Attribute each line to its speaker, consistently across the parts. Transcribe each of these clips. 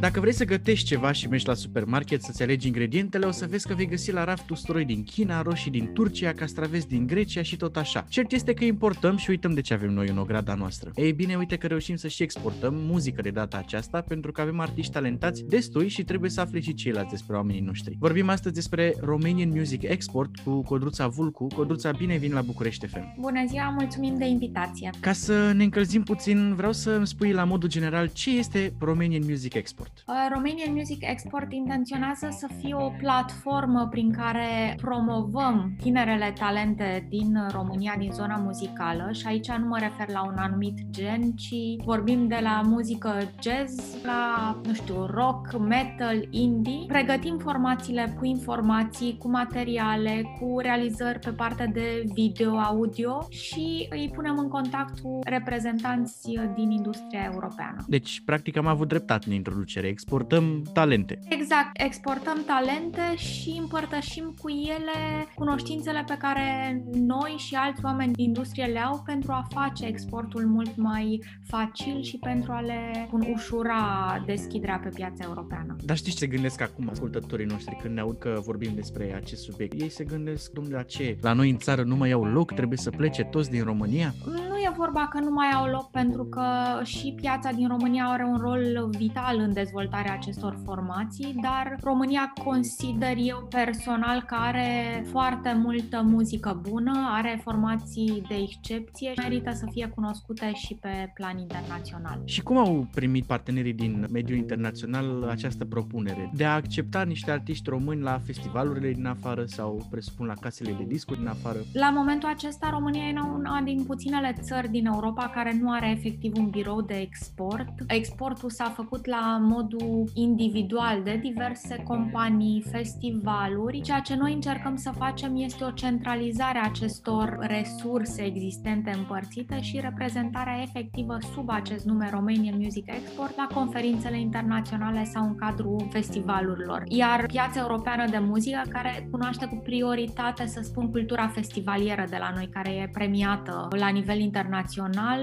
Speaker 1: Dacă vrei să gătești ceva și mergi la supermarket să-ți alegi ingredientele, o să vezi că vei găsi la raft usturoi din China, roșii din Turcia, castraveți din Grecia și tot așa. Cert este că importăm și uităm de ce avem noi în ograda noastră. Ei bine, uite că reușim să și exportăm muzică de data aceasta pentru că avem artiști talentați destui și trebuie să afli și ceilalți despre oamenii noștri. Vorbim astăzi despre Romanian Music Export cu Codruța Vulcu. Codruța, bine vin la București FM.
Speaker 2: Bună ziua, mulțumim de invitație.
Speaker 1: Ca să ne încălzim puțin, vreau să îmi spui la modul general ce este Romanian Music Export.
Speaker 2: Uh, Romanian Music Export intenționează să fie o platformă prin care promovăm tinerele talente din România, din zona muzicală și aici nu mă refer la un anumit gen, ci vorbim de la muzică jazz la, nu știu, rock, metal, indie. Pregătim formațiile cu informații, cu materiale, cu realizări pe partea de video, audio și îi punem în contact cu reprezentanți din industria europeană.
Speaker 1: Deci, practic, am avut dreptate în introducere. Exportăm talente.
Speaker 2: Exact, exportăm talente și împărtășim cu ele cunoștințele pe care noi și alți oameni din industrie le au pentru a face exportul mult mai facil și pentru a le ușura deschiderea pe piața europeană.
Speaker 1: Dar știți ce se gândesc acum ascultătorii noștri când ne aud că vorbim despre acest subiect? Ei se gândesc, domnule, la ce? La noi în țară nu mai au loc? Trebuie să plece toți din România?
Speaker 2: Nu e vorba că nu mai au loc pentru că și piața din România are un rol vital în dezvoltarea acestor formații, dar România consider eu personal că are foarte multă muzică bună, are formații de excepție și merită să fie cunoscute și pe plan internațional.
Speaker 1: Și cum au primit partenerii din mediul internațional această propunere de a accepta niște artiști români la festivalurile din afară sau presupun la casele de discuri din afară?
Speaker 2: La momentul acesta România e una din puținele țări din Europa care nu are efectiv un birou de export. Exportul s-a făcut la modul individual de diverse companii, festivaluri. Ceea ce noi încercăm să facem este o centralizare a acestor resurse existente împărțite și reprezentarea efectivă sub acest nume Romanian Music Export la conferințele internaționale sau în cadrul festivalurilor. Iar piața europeană de muzică, care cunoaște cu prioritate, să spun, cultura festivalieră de la noi, care e premiată la nivel internațional,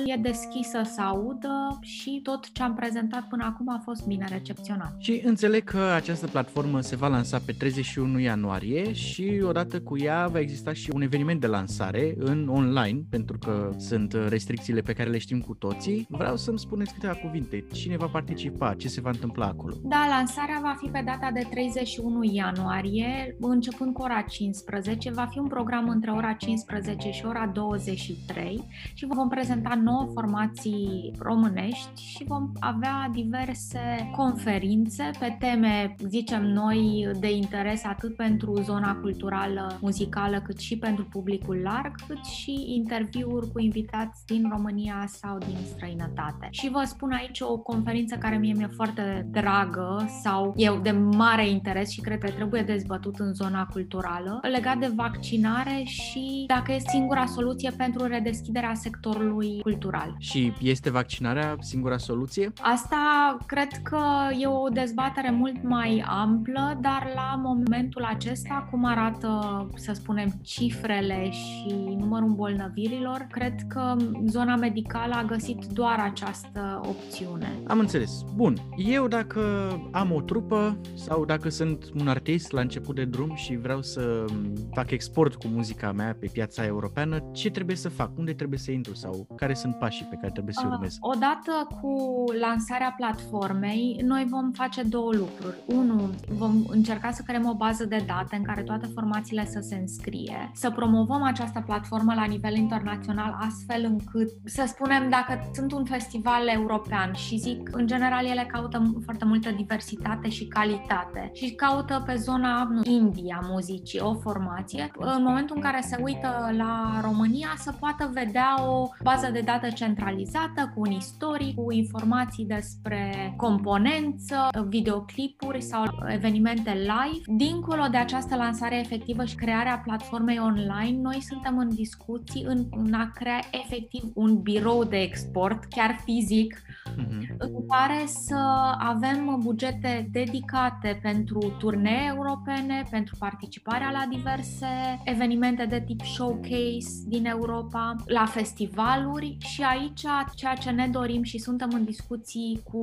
Speaker 2: e deschisă să audă și tot ce am prezentat până acum a fost bine recepționat.
Speaker 1: Și înțeleg că această platformă se va lansa pe 31 ianuarie și odată cu ea va exista și un eveniment de lansare în online, pentru că sunt restricțiile pe care le știm cu toții. Vreau să-mi spuneți câteva cuvinte. Cine va participa? Ce se va întâmpla acolo?
Speaker 2: Da, lansarea va fi pe data de 31 ianuarie, începând cu ora 15. Va fi un program între ora 15 și ora 23 și vom prezenta nouă formații românești și vom avea diverse conferințe pe teme, zicem noi, de interes atât pentru zona culturală, muzicală, cât și pentru publicul larg, cât și interviuri cu invitați din România sau din străinătate. Și vă spun aici o conferință care mie mi-e foarte dragă sau e de mare interes și cred că trebuie dezbătut în zona culturală, legat de vaccinare și dacă e singura soluție pentru redeschiderea sectorului cultural.
Speaker 1: Și este vaccinarea singura soluție?
Speaker 2: Asta cred că e o dezbatere mult mai amplă, dar la momentul acesta, cum arată, să spunem, cifrele și numărul îmbolnăvirilor, cred că zona medicală a găsit doar această opțiune.
Speaker 1: Am înțeles. Bun. Eu dacă am o trupă sau dacă sunt un artist la început de drum și vreau să fac export cu muzica mea pe piața europeană, ce trebuie să fac? Unde trebuie să intru sau care sunt pașii pe care trebuie să-i urmez?
Speaker 2: Odată cu lansarea platformei, noi vom face două lucruri. Unu, vom încerca să creăm o bază de date în care toate formațiile să se înscrie, să promovăm această platformă la nivel internațional astfel încât, să spunem, dacă sunt un festival european și zic, în general ele caută foarte multă diversitate și calitate și caută pe zona nu, India muzicii o formație, în momentul în care se uită la România să poată vedea o bază de date centralizată cu un istoric, cu informații despre componență, videoclipuri sau evenimente live. Dincolo de această lansare efectivă și crearea platformei online, noi suntem în discuții în, în a crea efectiv un birou de export, chiar fizic, uh-huh. în care să avem bugete dedicate pentru turnee europene, pentru participarea la diverse evenimente de tip showcase din Europa, la festivaluri și aici ceea ce ne dorim și suntem în discuții cu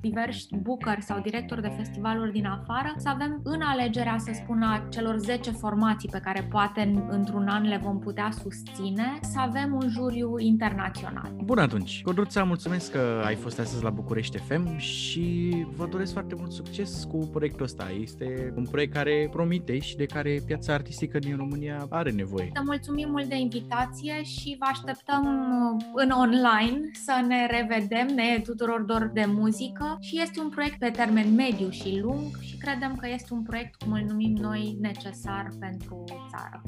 Speaker 2: diversi bookeri sau directori de festivaluri din afară, să avem în alegerea, să spun, a celor 10 formații pe care poate într-un an le vom putea susține, să avem un juriu internațional.
Speaker 1: Bun atunci, Codruța, mulțumesc că ai fost astăzi la București FM și vă doresc foarte mult succes cu proiectul ăsta. Este un proiect care promite și de care piața artistică din România are nevoie.
Speaker 2: Să mulțumim mult de invitație și vă așteptăm în online să ne revedem, ne tuturor dor de muzică și este un proiect pe termen mediu și lung și credem că este un proiect, cum îl numim noi, necesar pentru țară.